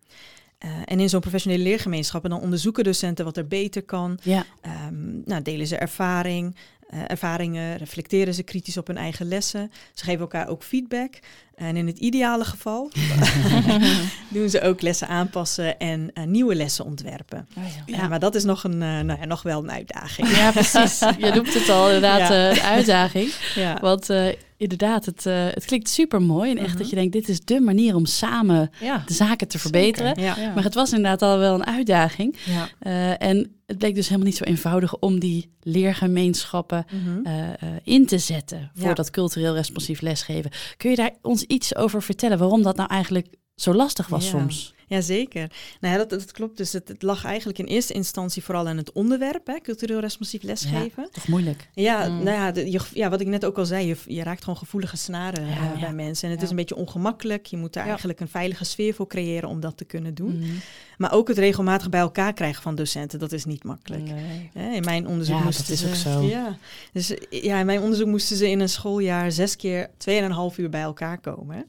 Eh, en in zo'n professionele leergemeenschappen dan onderzoeken docenten wat er beter kan.
Ja.
Ehm, nou, delen ze ervaring, eh, ervaringen, reflecteren ze kritisch op hun eigen lessen. Ze geven elkaar ook feedback. En in het ideale geval doen ze ook lessen aanpassen en eh, nieuwe lessen ontwerpen.
Oh, ja.
Ja. maar dat is nog, een, eh, nou ja, nog wel een uitdaging.
Ja, precies. Je noemt het al, inderdaad,
Ja.
eh, de uitdaging.
Ja.
Want eh, inderdaad, het, eh, het klinkt super mooi. En echt
Mhm.
dat je denkt, dit is de manier om samen
Ja.
de zaken te verbeteren. Maar het was inderdaad al wel een uitdaging.
Ja.
Eh, en het bleek dus helemaal niet zo eenvoudig om die leergemeenschappen
Mhm.
eh, eh, in te zetten voor
Ja.
dat cultureel responsief lesgeven. Kun je daar ons iets over vertellen waarom dat nou eigenlijk zo lastig was
Ja.
soms?
Jazeker. Nou ja, dat, dat klopt. Dus het, het lag eigenlijk in eerste instantie vooral aan het onderwerp, hè, cultureel responsief lesgeven.
Ja, toch moeilijk.
Ja,
Mm.
nou ja, de- je, ja, wat ik net ook al zei, je, je raakt gewoon gevoelige snaren
Ja,
eh,
ja.
bij mensen. En het
Ja.
is een beetje ongemakkelijk. Je moet daar
Ja.
eigenlijk een veilige sfeer voor creëren om dat te kunnen doen.
Mhm.
Maar ook het regelmatig bij elkaar krijgen van docenten, dat is niet makkelijk.
Nee.
Hè, In mijn onderzoek
Ja,
moesten
dat is
ze,
ook zo.
Ja, dus ja, in mijn onderzoek moesten ze in een schooljaar zes keer 2,5 uur bij elkaar komen.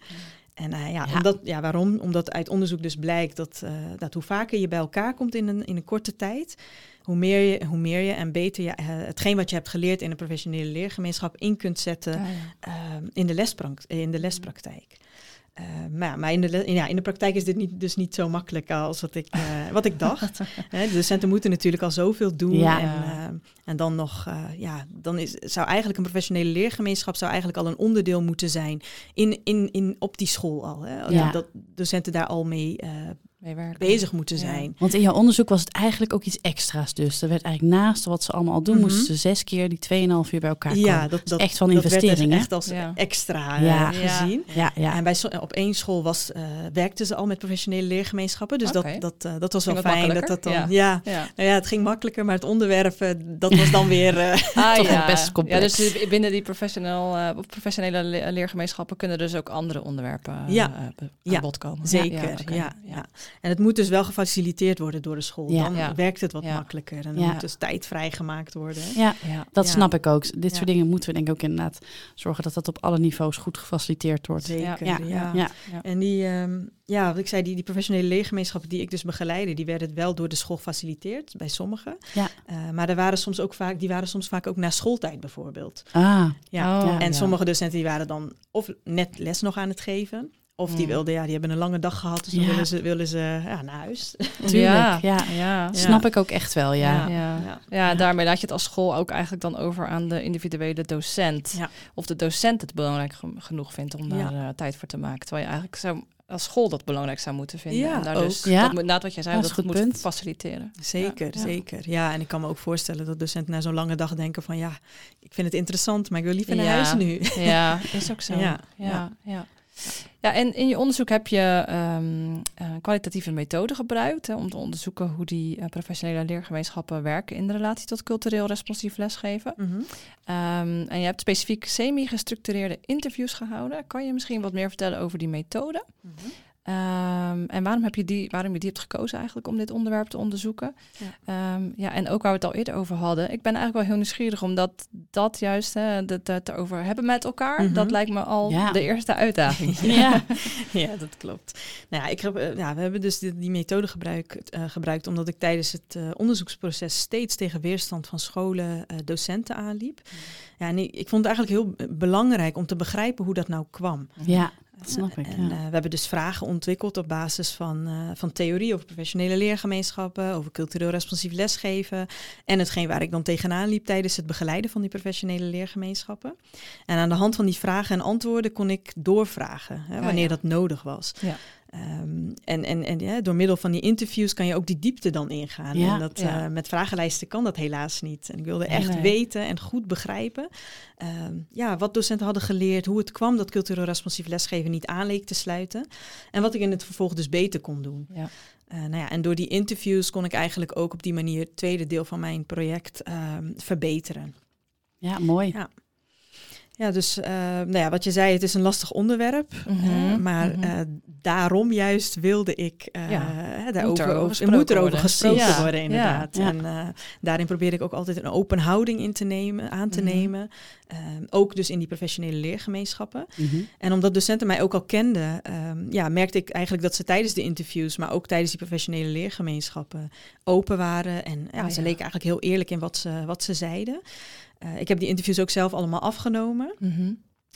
En eh, ja,
Ja.
Omdat, ja, waarom? Omdat uit onderzoek dus blijkt dat, eh, dat hoe vaker je bij elkaar komt in een, in een korte tijd, hoe meer je, hoe meer je en beter je eh, hetgeen wat je hebt geleerd in een professionele leergemeenschap in kunt zetten
ja.
ehm, in, de in de lespraktijk. Eh, maar ja, maar in de, ja, in de praktijk is dit niet, dus niet zo makkelijk als wat ik, eh, wat ik dacht. De docenten moeten natuurlijk al zoveel doen.
Ja.
En, eh, en dan nog, ja, dan is, zou eigenlijk een professionele leergemeenschap zou eigenlijk al een onderdeel moeten zijn in, in, in, op die school al. Hè?
Ja.
Dat docenten daar al mee. Bezig moeten
Ja.
zijn.
Want in jouw onderzoek was het eigenlijk ook iets extra's dus. Er werd eigenlijk naast wat ze allemaal al doen,
Mhm.
moesten ze zes keer die 2,5 uur bij elkaar komen.
Ja, dat, dat,
echt wel een
dat werd
investering, hè?
echt als
Ja.
extra eh,
Ja.
gezien.
Ja, ja.
En bij so- op één school was, eh, werkten ze al met professionele leergemeenschappen. Dus dat, dat, eh, dat was wel
Ging
fijn. Dat dat dan, ja.
Ja.
Nou ja, het ging makkelijker, maar het onderwerp, dat was dan weer... eh,
Ah,
Toch
ja.
best complex.
Ja, dus binnen die professioneel, eh, of professionele le- leergemeenschappen kunnen dus ook andere onderwerpen aan
Ja,
bod komen.
Zeker, ja, ja, En het moet dus wel gefaciliteerd worden door de school.
Ja.
Dan
Ja.
werkt het wat
Ja.
makkelijker. En dan
Ja.
moet dus tijd vrijgemaakt worden.
ja,
Ja.
dat
Ja.
snap ik ook. Dit
Ja.
soort dingen moeten we denk ik ook inderdaad zorgen dat dat op alle niveaus goed gefaciliteerd wordt.
Zeker,
Ja.
ja.
Ja.
En die, ehm, ja, wat ik zei, die, die professionele leergemeenschappen die ik dus begeleide, die werden wel door de school gefaciliteerd, bij sommigen.
Ja.
Eh, maar er waren soms ook vaak, die waren soms vaak ook na schooltijd bijvoorbeeld.
Ah,
Ja.
Oh,
Ja.
En
ja.
sommige docenten die waren dan of net les nog aan het geven, of die
Mm.
wilden, ja, die hebben een lange dag gehad, dus dan
Ja.
willen ze, willen ze ja, naar huis.
tuurlijk.
Ja.
Ja.
Ja.
Snap ik ook echt wel, ja.
Ja.
Ja. Daarmee laat je het als school ook eigenlijk dan over aan de individuele docent.
Ja.
Of de docent het belangrijk ge- genoeg vindt om daar
Ja.
eh, tijd voor te maken. Terwijl je eigenlijk zou, als school dat belangrijk zou moeten vinden.
Ja,
en daar
ook.
dus,
Ja.
dat na wat jij zei,
Ja,
dat, het moet
punt.
faciliteren.
Zeker,
Ja.
zeker. Ja, en ik kan me ook voorstellen dat docenten na zo'n lange dag denken van ja, ik vind het interessant, maar ik wil liever naar
Ja.
huis nu.
Ja, is ook zo. Ja,
Ja,
ja, en in je onderzoek heb je ehm, eh, kwalitatieve methoden gebruikt hè, om te onderzoeken hoe die eh, professionele leergemeenschappen werken in de relatie tot cultureel responsief lesgeven.
Mhm.
Ehm, en je hebt specifiek semi-gestructureerde interviews gehouden. Kan je misschien wat meer vertellen over die methode?
Mhm.
Ehm, en waarom heb je die, waarom je die hebt gekozen eigenlijk om dit onderwerp te onderzoeken? Ja. ja, en ook waar we het al eerder over hadden. Ik ben eigenlijk wel heel nieuwsgierig omdat dat juist, hè, dat het erover hebben met elkaar,
Mhm.
dat lijkt me al
Ja.
de eerste uitdaging.
Ja.
Ja, dat klopt. Nou ja, ik heb, eh, ja, we hebben dus die, die methode gebruikt, eh, gebruikt omdat ik tijdens het eh, onderzoeksproces steeds tegen weerstand van scholen, eh, docenten aanliep. Ja, en ik, ik vond het eigenlijk heel belangrijk om te begrijpen hoe dat nou kwam.
ja, dat snap ik.
En
Ja.
eh, we hebben dus vragen ontwikkeld op basis van, eh, van theorie over professionele leergemeenschappen, over cultureel responsief lesgeven en hetgeen waar ik dan tegenaan liep tijdens het begeleiden van die professionele leergemeenschappen. En aan de hand van die vragen en antwoorden kon ik doorvragen, hè, wanneer
ja.
dat nodig was. Ehm, en en, en ja, door middel van die interviews kan je ook die diepte dan ingaan.
Ja.
En dat,
Ja.
eh, met vragenlijsten kan dat helaas niet. En ik wilde echt
nee.
weten en goed begrijpen ehm, ja, wat docenten hadden geleerd, hoe het kwam dat cultureel responsief lesgeven niet aanleek te sluiten. En wat ik in het vervolg dus beter kon doen.
Ja.
Eh, nou ja, en door die interviews kon ik eigenlijk ook op die manier het tweede deel van mijn project ehm, verbeteren.
ja, mooi.
Ja. Ja, dus eh, nou ja, wat je zei, het is een lastig onderwerp.
Mhm,
eh, maar
mhm.
eh, daarom juist wilde ik uh,
Ja, er
daarover
over
over-
gesproken
moet erover
worden.
gesproken worden,
ja,
inderdaad.
ja.
En daarin probeer ik ook altijd een open houding in te nemen, aan te
Mhm.
nemen. Ook dus in die professionele leergemeenschappen.
Mhm.
En omdat docenten mij ook al kenden, ehm, ja, merkte ik eigenlijk dat ze tijdens de interviews, maar ook tijdens die professionele leergemeenschappen, open waren. En ja,
Ah,
ze leken eigenlijk heel eerlijk in wat ze, wat ze zeiden. Eh, ik heb die interviews ook zelf allemaal afgenomen.
Mhm.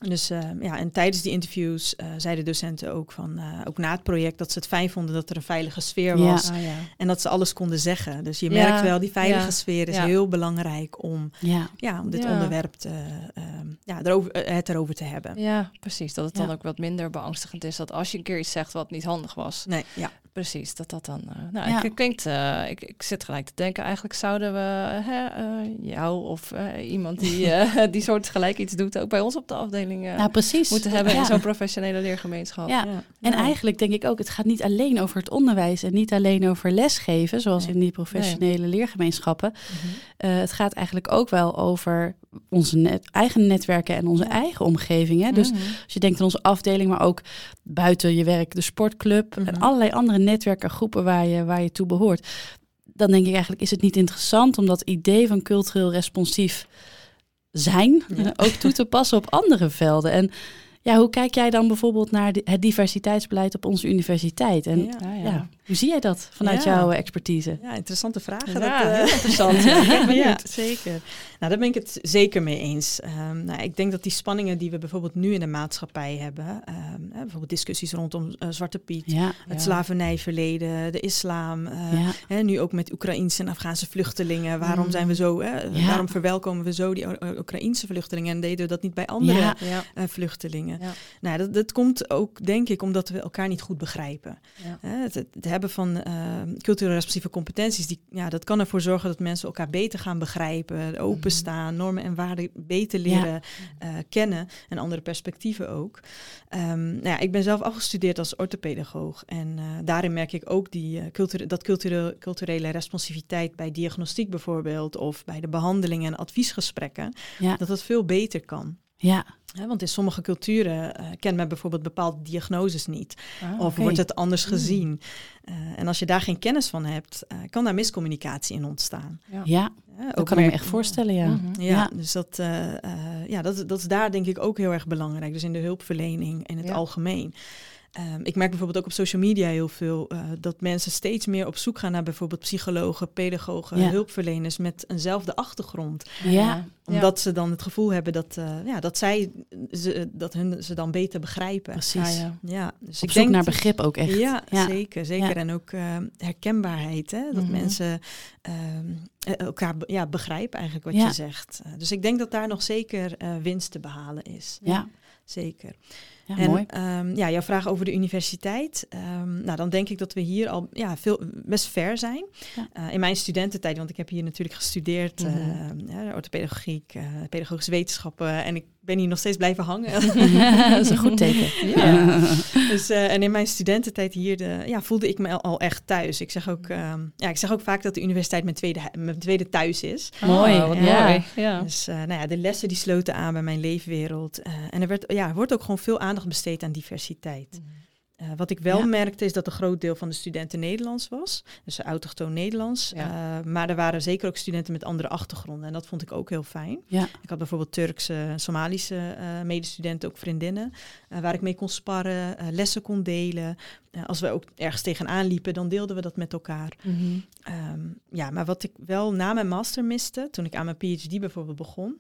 Dus eh, ja, en tijdens die interviews eh, zeiden docenten ook van, ook na het project, dat ze het fijn vonden dat er een veilige sfeer
Ja.
was.
Ah, ja.
En dat ze alles konden zeggen. Dus je
Ja,
merkt wel, die veilige
ja,
sfeer is
ja.
heel belangrijk om,
Ja,
ja, om dit
Ja.
onderwerp te, ehm, ja, erover, het erover te hebben.
ja, precies. Dat het
Ja.
dan ook wat minder beangstigend is dat als je een keer iets zegt wat niet handig was,
Nee, ja.
Precies, dat dat dan. eh, nou,
Ja.
ik, klinkt. eh, ik, ik zit gelijk te denken. Eigenlijk zouden we hè, eh, jou of iemand die die soort gelijk iets doet ook bij ons op de afdeling
Nou, precies.
moeten hebben
Ja.
in zo'n professionele leergemeenschap.
Ja.
Ja.
En eigenlijk denk ik ook, het gaat niet alleen over het onderwijs en niet alleen over lesgeven, zoals
Nee.
in die professionele leergemeenschappen.
Mhm.
Het gaat eigenlijk ook wel over onze net- eigen netwerken en onze eigen omgeving. Hè? Dus
Mhm.
als je denkt aan onze afdeling, maar ook buiten je werk, de sportclub en
Mhm.
allerlei andere netwerken en groepen waar je, waar je toe behoort. Dan denk ik eigenlijk, is het niet interessant om dat idee van cultureel responsief zijn
Ja.
ook toe te passen op andere velden. En ja, hoe kijk jij dan bijvoorbeeld naar het diversiteitsbeleid op onze universiteit? En. Ja,
ja.
Hoe zie jij dat vanuit
Ja.
jouw expertise?
Ja, interessante vragen.
Ja,
dat, eh,
heel interessant. Ja,
ja, zeker. Nou, daar ben ik het zeker mee eens. Ehm, nou, ik denk dat die spanningen die we bijvoorbeeld nu in de maatschappij hebben, ehm, hè, bijvoorbeeld discussies rondom eh, Zwarte Piet,
Ja,
het
Ja.
slavernijverleden, de islam, eh,
ja,
hè, nu ook met Oekraïnse en Afghaanse vluchtelingen. Waarom
Mm.
zijn we zo, hè, waarom verwelkomen we zo die O- O- Oekraïnse vluchtelingen en deden we dat niet bij andere eh, vluchtelingen?
Ja.
Nou, dat, dat komt ook, denk ik, omdat we elkaar niet goed begrijpen. Het, het hebben van eh, cultureel responsieve competenties, die, ja, dat kan ervoor zorgen dat mensen elkaar beter gaan begrijpen, openstaan, normen en waarden beter leren eh, kennen en andere perspectieven ook. Ehm, nou ja, ik ben zelf afgestudeerd als orthopedagoog en eh, daarin merk ik ook die, eh, culture- dat cultureel, culturele responsiviteit bij diagnostiek bijvoorbeeld of bij de behandelingen en adviesgesprekken,
ja,
dat dat veel beter kan.
Ja.
Hè, want in sommige culturen eh kent men bijvoorbeeld bepaalde diagnoses niet.
Ah,
Of wordt het anders
Mm.
gezien? Eh, en als je daar geen kennis van hebt, eh, kan daar miscommunicatie in ontstaan.
ja.
ja,
Hè,
dat
ook
kan ik me echt voorstellen, ja.
Mhm.
Ja,
Ja.
dus dat, eh, eh, ja, dat, dat is daar denk ik ook heel erg belangrijk. Dus in de hulpverlening in het
Ja.
algemeen. Ehm, ik merk bijvoorbeeld ook op social media heel veel eh, dat mensen steeds meer op zoek gaan naar bijvoorbeeld psychologen, pedagogen,
Ja.
hulpverleners met eenzelfde achtergrond.
Ja,
Omdat ze dan het gevoel hebben dat, eh, ja, dat zij ze, dat hun ze dan beter begrijpen.
precies.
Ah, ja.
Ja, dus
Op
ik
zoek
denk
naar begrip ook echt.
Ja,
Ja.
zeker. zeker.
Ja.
En ook eh, herkenbaarheid. Hè? Dat
Mhm.
mensen ehm, eh, elkaar ja, begrijpen eigenlijk wat
Ja.
je zegt. Dus ik denk dat daar nog zeker eh, winst te behalen is.
Ja,
Zeker.
Ja,
en
mooi.
ehm, ja, jouw vraag over de universiteit. ehm, nou, dan denk ik dat we hier al ja, veel, best ver zijn.
Ja.
Eh, in mijn studententijd, want ik heb hier natuurlijk gestudeerd,
Mhm.
ja, orthopedagogiek, eh, pedagogische wetenschappen. En ik ben hier nog steeds blijven hangen.
dat is een goed teken.
Ja. Dus, eh, en in mijn studententijd hier de, ja, voelde ik me al, al echt thuis. Ik zeg, ook, ehm, ja, ik zeg ook vaak dat de universiteit mijn tweede, mijn tweede thuis is.
Mooi,
Oh, wat
ja.
mooi. Ja.
Dus eh, nou ja, de lessen die sloten aan bij mijn leefwereld. Eh, en er, werd, ja, er wordt ook gewoon veel aandacht besteed aan diversiteit. Eh, wat ik wel
Ja.
merkte is dat een groot deel van de studenten Nederlands was. Dus autochtoon Nederlands.
Ja.
Eh, maar er waren zeker ook studenten met andere achtergronden. En dat vond ik ook heel fijn.
Ja.
Ik had bijvoorbeeld Turkse, Somalische eh, medestudenten, ook vriendinnen. waar ik mee kon sparren, lessen kon delen. Als we ook ergens tegenaan liepen, dan deelden we dat met elkaar.
Mhm.
Ehm, ja, maar wat ik wel na mijn master miste, toen ik aan mijn PhD bijvoorbeeld begon,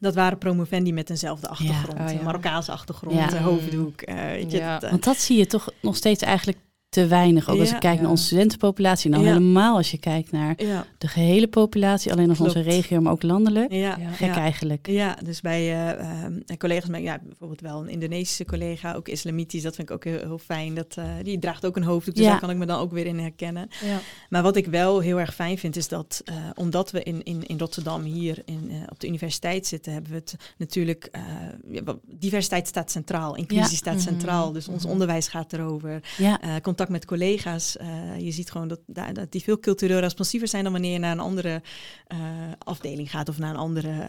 dat waren promovendi met eenzelfde achtergrond.
Oh ja.
Marokkaanse achtergrond,
Ja.
een hoofddoek. eh, weet je,
Ja.
dat, eh,
Want dat zie je toch nog steeds eigenlijk te weinig. Ook als
Ja.
ik kijk
Ja.
naar onze studentenpopulatie. En dan
Ja.
helemaal als je kijkt naar de gehele populatie. Alleen nog onze regio, maar ook landelijk. Gek eigenlijk.
Ja, dus bij en collega's, met, ja, bijvoorbeeld wel een Indonesische collega, ook islamitisch, dat vind ik ook heel, heel fijn. Dat, eh, die draagt ook een hoofddoek, dus
Ja.
daar kan ik me dan ook weer in herkennen.
Ja.
Maar wat ik wel heel erg fijn vind, is dat eh, omdat we in, in, in Rotterdam hier in, op de universiteit zitten, hebben we het natuurlijk. diversiteit staat centraal, inclusie staat
Mhm.
centraal. Dus ons
Mhm.
onderwijs gaat erover.
Ja,
Eh, contact met collega's. eh, je ziet gewoon dat, daar- dat die veel cultureel responsiever zijn dan wanneer je naar een andere eh, afdeling gaat of naar een andere eh,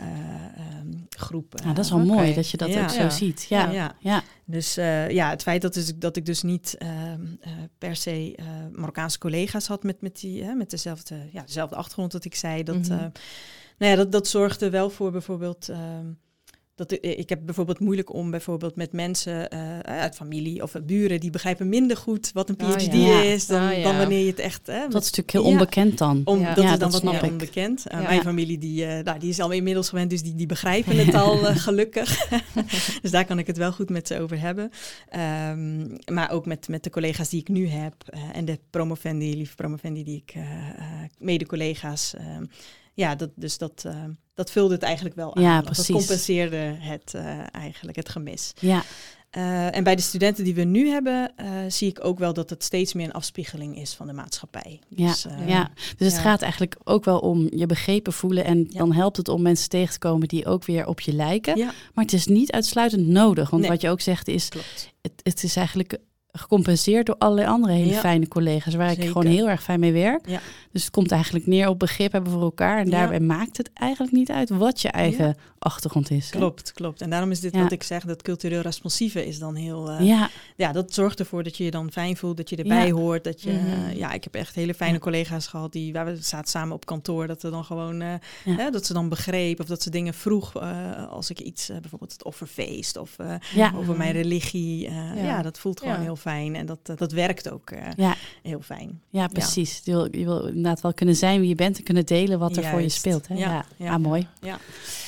ehm, groep.
nou, dat is wel mooi dat je dat
Ja.
ook zo
Ja.
ziet. Ja, ja.
ja. Dus eh, ja, het feit dat, dus, dat ik dus niet ehm, eh, per se eh, Marokkaanse collega's had met, met, die, hè, met dezelfde, ja, dezelfde achtergrond dat ik zei, dat,
Mhm.
eh, nou ja, dat, dat zorgde wel voor bijvoorbeeld. ehm, dat ik, ik heb bijvoorbeeld moeilijk om bijvoorbeeld met mensen eh, uit familie of buren die begrijpen minder goed wat een
Ah,
PhD
ja.
is dan,
Ah, ja.
dan wanneer je het echt. Hè,
Dat is natuurlijk heel
Ja.
onbekend dan.
om,
Ja.
dat
Ja,
is dan
dat
wat
snap
meer
ik.
onbekend. Uh,
Ja.
Mijn familie die, eh, nou, die is al inmiddels gewend, dus die, die begrijpen het al eh, gelukkig. dus daar kan ik het wel goed met ze over hebben. Ehm, maar ook met, met de collega's die ik nu heb eh, en de promovendi, lieve promovendi die ik, eh, eh, mede-collega's. Ja, dat, dus dat, uh, dat vulde het eigenlijk wel aan.
Ja,
Dat
precies.
compenseerde het uh, eigenlijk, het gemis.
Ja.
Uh, en bij de studenten die we nu hebben, zie ik ook wel dat het steeds meer een afspiegeling is van de maatschappij.
Dus, ja, ja. dus het ja. gaat eigenlijk ook wel om je begrepen voelen. En ja. dan helpt het om mensen tegen te komen die ook weer op je lijken.
Ja.
Maar het is niet uitsluitend nodig. Want
Nee.
wat je ook zegt is, het, het is eigenlijk gecompenseerd door allerlei andere hele
Ja.
fijne collega's waar ik gewoon heel erg fijn mee werk.
Ja.
Dus het komt eigenlijk neer op begrip hebben voor elkaar. En
Ja.
daarbij maakt het eigenlijk niet uit wat je eigen achtergrond is. hè?
Klopt, klopt. En daarom is dit
Ja.
wat ik zeg, dat cultureel responsieve is dan heel... eh, ja.
Ja,
dat zorgt ervoor dat je je dan fijn voelt, dat je erbij
Ja.
hoort. Dat je,
Mhm.
eh, ja, ik heb echt hele fijne
Ja.
collega's gehad, die, waar we zaten samen op kantoor, dat we dan gewoon, eh,
Ja.
hè, dat ze dan begreep of dat ze dingen vroeg eh, als ik iets, eh, bijvoorbeeld het offerfeest of eh,
ja,
over mijn religie. eh, ja.
Ja.
dat voelt gewoon
Ja.
heel fijn en dat, eh, dat werkt ook eh,
ja,
heel fijn.
ja, precies. Je, wil, je wil inderdaad wel kunnen zijn wie je bent en kunnen delen wat er voor je speelt. Hè?
Ja,
Ja,
ja.
Ah, mooi.
Ja.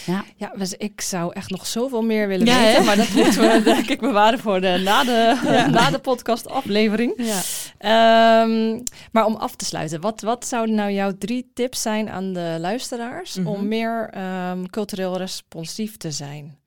Ja.
Ja, dus ik zou echt nog zoveel meer willen
Ja,
weten.
hè?
Maar dat moeten we denk ik bewaren voor de, na de, na de podcast aflevering.
Ja.
Ehm, maar om af te sluiten, wat, wat zouden nou jouw drie tips zijn aan de luisteraars
Mhm.
om meer ehm, cultureel responsief te zijn?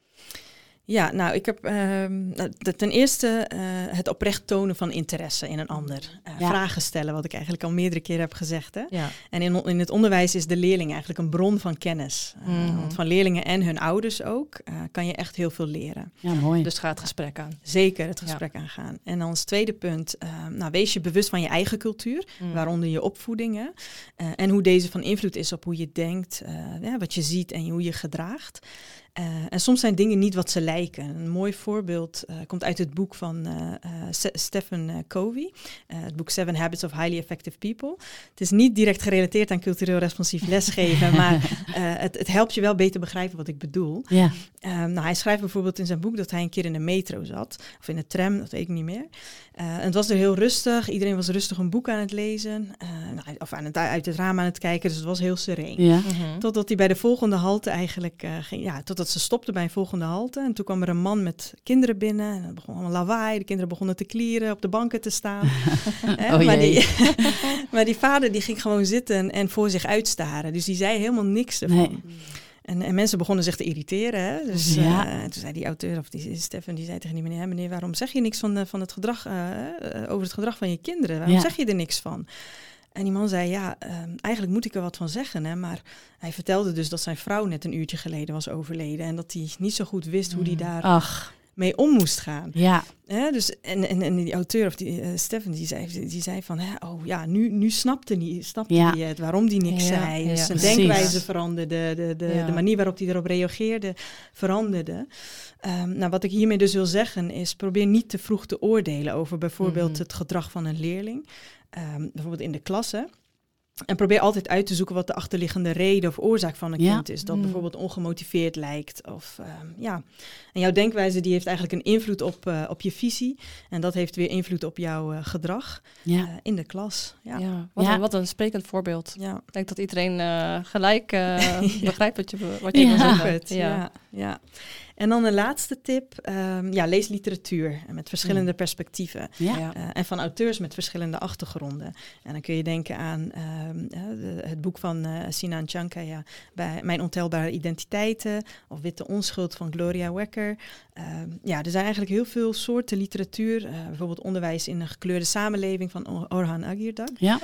Ja, nou, ik heb ehm, nou, ten eerste eh, het oprecht tonen van interesse in een ander. Eh,
Ja.
Vragen stellen, wat ik eigenlijk al meerdere keren heb gezegd. Hè?
Ja.
En in, in het onderwijs is de leerling eigenlijk een bron van kennis. Eh,
Mhm.
Want van leerlingen en hun ouders ook eh, kan je echt heel veel leren.
ja, mooi.
Dus ga het gesprek aan.
Zeker het
Ja.
gesprek aangaan. En dan als tweede punt, nou, wees je bewust van je eigen cultuur,
Mm.
waaronder je opvoedingen. eh, en hoe deze van invloed is op hoe je denkt, eh, ja, wat je ziet en hoe je gedraagt. Eh, en soms zijn dingen niet wat ze lijken. Een mooi voorbeeld eh, komt uit het boek van eh, eh, Stephen Covey. Eh, het boek Seven Habits of Highly Effective People. Het is niet direct gerelateerd aan cultureel responsief lesgeven, maar eh, het, het helpt je wel beter begrijpen wat ik bedoel.
Ja,
Ehm, nou, hij schrijft bijvoorbeeld in zijn boek dat hij een keer in de metro zat, of in de tram, dat weet ik niet meer. Eh, en het was er heel rustig, iedereen was rustig een boek aan het lezen, eh, nou, of aan het, uit het raam aan het kijken, dus het was heel sereen.
ja.
Mhm.
Totdat hij bij de volgende halte eigenlijk eh, ging, ja, totdat ze stopte bij een volgende halte. En toen kwam er een man met kinderen binnen. En er begon allemaal lawaai. De kinderen begonnen te klieren, op de banken te staan. Hè,
Oh
maar, die, maar die vader die ging gewoon zitten en voor zich uitstaren. Dus die zei helemaal niks ervan.
Nee.
En, en mensen begonnen zich te irriteren. Hè? Dus
Ja.
eh, toen zei die auteur, of die Stefan, die zei tegen die meneer... meneer, waarom zeg je niks van, eh, van het gedrag, eh, over het gedrag van je kinderen? Waarom
Ja.
zeg je er niks van? En die man zei, ja, ehm, eigenlijk moet ik er wat van zeggen. Hè? Maar hij vertelde dus dat zijn vrouw net een uurtje geleden was overleden. En dat hij niet zo goed wist hoe hij daar
Ach,
mee om moest gaan.
ja.
Hè? Dus, en, en, en die auteur, of die uh, Stefan, die zei, die zei van... Hè, oh ja, nu, nu snapte hij snapte
Ja.
hij het, waarom die niks
Ja,
zei.
ja,
Dus zijn denkwijze veranderde, de, de, de manier waarop hij erop reageerde veranderde. Ehm, nou, wat ik hiermee dus wil zeggen is... probeer niet te vroeg te oordelen over bijvoorbeeld
Mhm.
het gedrag van een leerling. Ehm, bijvoorbeeld in de klas, hè. En probeer altijd uit te zoeken wat de achterliggende reden of oorzaak van een
Ja.
kind is. Dat
Mm.
bijvoorbeeld ongemotiveerd lijkt. Of, ehm, ja. En jouw denkwijze die heeft eigenlijk een invloed op, eh, op je visie. En dat heeft weer invloed op jouw eh, gedrag
Ja.
eh, in de klas. Ja.
Ja. Wat,
Ja.
Een, wat een sprekend voorbeeld.
Ja.
Ik denk dat iedereen eh, gelijk eh,
Ja.
begrijpt wat je, wat je
Ja.
ja. Ja, En dan een laatste tip. ehm, ja, lees literatuur en met verschillende perspectieven.
Ja.
Ja.
Eh, en van auteurs met verschillende achtergronden. En dan kun je denken aan ehm, eh, de- het boek van eh, Sinan Chankaya, bij Mijn ontelbare identiteiten, of Witte onschuld van Gloria Wekker. Ehm, ja, er zijn eigenlijk heel veel soorten literatuur. eh, bijvoorbeeld onderwijs in een gekleurde samenleving van Or- Orhan Agirdag.
Ja.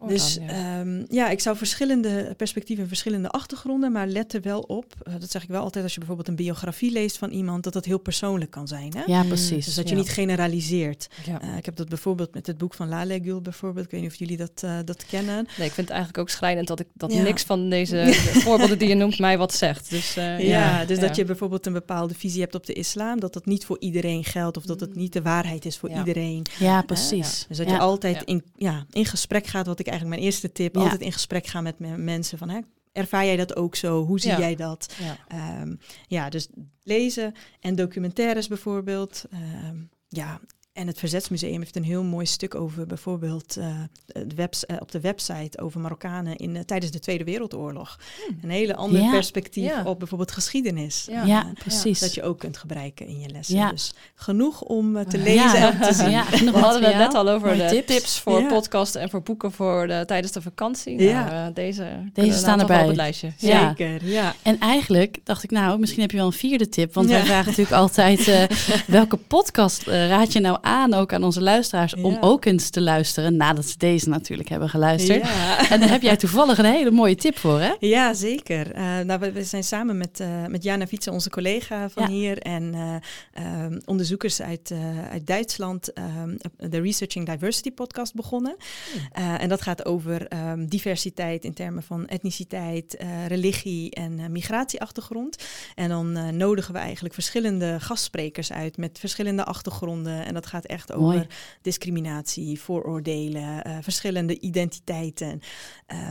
Oh,
Dus
dan, ja.
ik zou verschillende perspectieven, verschillende achtergronden, maar let er wel op. eh, dat zeg ik wel altijd als je bijvoorbeeld een biografie leest van iemand, dat dat heel persoonlijk kan zijn. Hè?
ja,
Mm.
precies.
Dus dat je
Ja.
niet generaliseert.
ja.
Eh, ik heb dat bijvoorbeeld met het boek van Lale Gül bijvoorbeeld. Ik weet niet of jullie dat, eh, dat kennen.
Nee, ik vind het eigenlijk ook schrijnend dat, ik, dat niks van deze voorbeelden die je noemt mij wat zegt. Dus,
Ja, dus dat je bijvoorbeeld een bepaalde visie hebt op de islam, dat dat niet voor iedereen geldt of dat het niet de waarheid is voor iedereen.
Ja, precies.
Dus dat je altijd. In, ja, in gesprek gaat, wat ik eigenlijk mijn eerste tip,
Ja.
altijd in gesprek gaan met me- mensen van, hè, ervaar jij dat ook zo? Hoe zie
Ja.
jij dat?
Ja.
Ehm, ja, dus lezen en documentaires bijvoorbeeld. Ehm, ja, En het Verzetsmuseum heeft een heel mooi stuk over bijvoorbeeld uh, de webs uh, op de website over Marokkanen in, uh, tijdens de Tweede Wereldoorlog. Hmm. Een hele ander ja. perspectief ja. op bijvoorbeeld geschiedenis.
Ja, ja precies.
Dat je ook kunt gebruiken in je lessen. Dus genoeg om te lezen en te zien.
Ja, we hadden het net al over de tips, tips voor podcasten en voor boeken voor de, tijdens de vakantie.
Ja.
deze
deze staan erbij.
op het lijstje.
Zeker, ja.
En eigenlijk dacht ik nou, misschien heb je wel een vierde tip. Want wij vragen natuurlijk altijd welke podcast raad je nou aan, ook aan onze luisteraars, om ook eens te luisteren nadat ze deze natuurlijk hebben geluisterd. Ja. En daar heb jij toevallig een hele mooie tip voor, hè?
Ja, zeker. Uh, nou, we, zijn samen met, uh, met Jana Wietse, onze collega van hier, en uh, onderzoekers uit, uit Duitsland, ehm, de Researching Diversity podcast begonnen. Hmm. en dat gaat over um, diversiteit in termen van etniciteit, religie en migratieachtergrond. En dan nodigen we eigenlijk verschillende gastsprekers uit met verschillende achtergronden. En dat gaat echt over Mooi. discriminatie, vooroordelen, uh, verschillende identiteiten.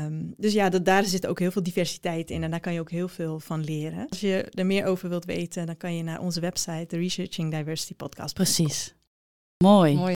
Um, dus ja, dat, daar zit ook heel veel diversiteit in en daar kan je ook heel veel van leren. Als je er meer over wilt weten, dan kan je naar onze website, de Researching Diversity Podcast.
Precies. Mooi. Mooi.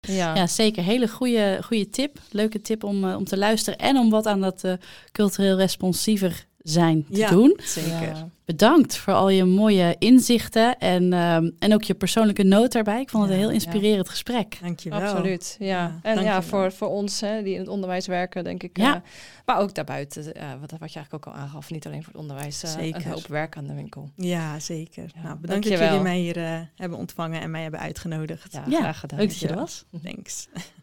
Ja. ja, zeker. Hele goede, goede tip. Leuke tip om, uh, om te luisteren en om wat aan dat uh, cultureel responsiever zijn te
ja,
doen.
Zeker.
Bedankt voor al je mooie inzichten en, um, en ook je persoonlijke noot daarbij. Ik vond het een heel inspirerend ja. gesprek.
Dankjewel.
Absoluut, ja. ja en ja, voor, voor ons hè, die in het onderwijs werken, denk ik. Ja. Uh, maar ook daarbuiten, uh, wat, wat je eigenlijk ook al aangaf, niet alleen voor het onderwijs, uh, zeker. een hoop werk aan de winkel.
Ja, zeker. nou, bedankt dat jullie mij hier hebben ontvangen en mij hebben uitgenodigd.
Ja, graag gedaan. Leuk dat je er was.
Thanks.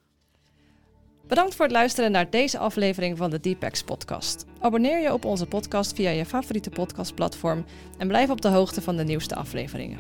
Bedankt voor het luisteren naar deze aflevering van de Deepex podcast. Abonneer je op onze podcast via je favoriete podcastplatform en blijf op de hoogte van de nieuwste afleveringen.